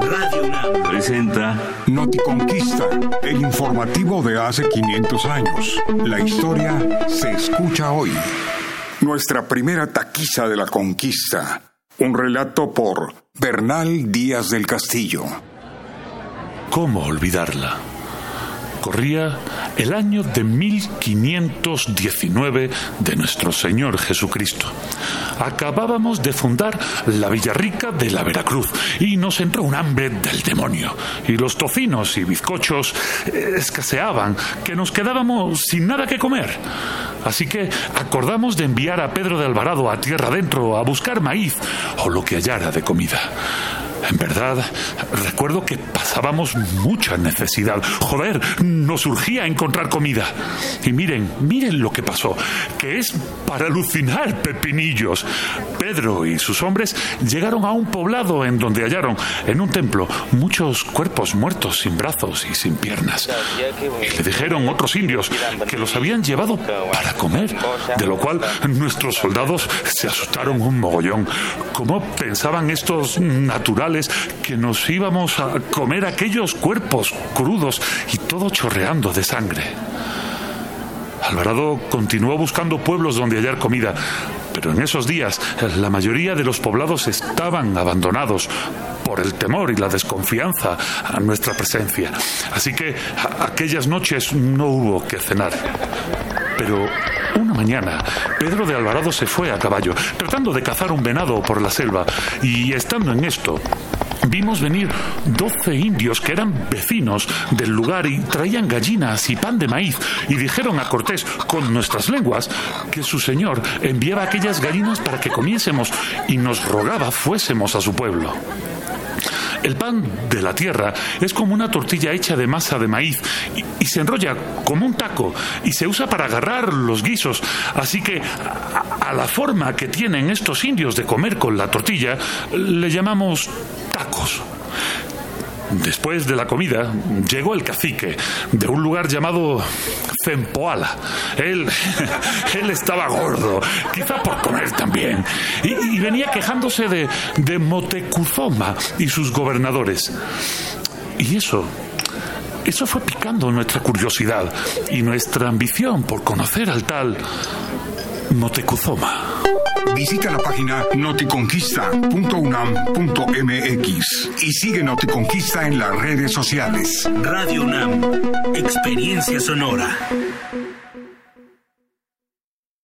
Radio UNAM presenta Noticonquista, el informativo de hace 500 años. La historia se escucha hoy. Nuestra primera taquiza de la conquista. Un relato por Bernal Díaz del Castillo. ¿Cómo olvidarla? Corría el año de 1519 de nuestro Señor Jesucristo. Acabábamos de fundar la Villarrica de la Veracruz y nos entró un hambre del demonio. Y los tocinos y bizcochos eh, escaseaban, que nos quedábamos sin nada que comer. Así que acordamos de enviar a Pedro de Alvarado a tierra adentro a buscar maíz o lo que hallara de comida. En verdad, recuerdo que pasábamos mucha necesidad. Joder, nos surgía encontrar comida. Y miren, miren lo que pasó, que es para alucinar pepinillos. Pedro y sus hombres llegaron a un poblado en donde hallaron, en un templo, muchos cuerpos muertos sin brazos y sin piernas. Y le dijeron otros indios que los habían llevado para comer, de lo cual nuestros soldados se asustaron un mogollón. ¿Cómo pensaban estos naturales? Que nos íbamos a comer aquellos cuerpos crudos y todo chorreando de sangre. Alvarado continuó buscando pueblos donde hallar comida, pero en esos días la mayoría de los poblados estaban abandonados por el temor y la desconfianza a nuestra presencia. Así que aquellas noches no hubo que cenar. Pero una mañana, Pedro de Alvarado se fue a caballo, tratando de cazar un venado por la selva, y estando en esto, vimos venir doce indios que eran vecinos del lugar y traían gallinas y pan de maíz y dijeron a Cortés con nuestras lenguas que su señor enviaba aquellas gallinas para que comiésemos y nos rogaba fuésemos a su pueblo. El pan de la tierra es como una tortilla hecha de masa de maíz y, se enrolla como un taco y se usa para agarrar los guisos. Así que a la forma que tienen estos indios de comer con la tortilla le llamamos. Después de la comida, llegó el cacique de un lugar llamado Zempoala. Él, él estaba gordo, quizá por comer también, y, venía quejándose de, de Motecuzoma y sus gobernadores. Y eso, eso fue picando nuestra curiosidad y nuestra ambición por conocer al tal Motecuzoma. Visita la página noticonquista.unam.mx y sigue Noticonquista en las redes sociales. Radio UNAM, experiencia sonora.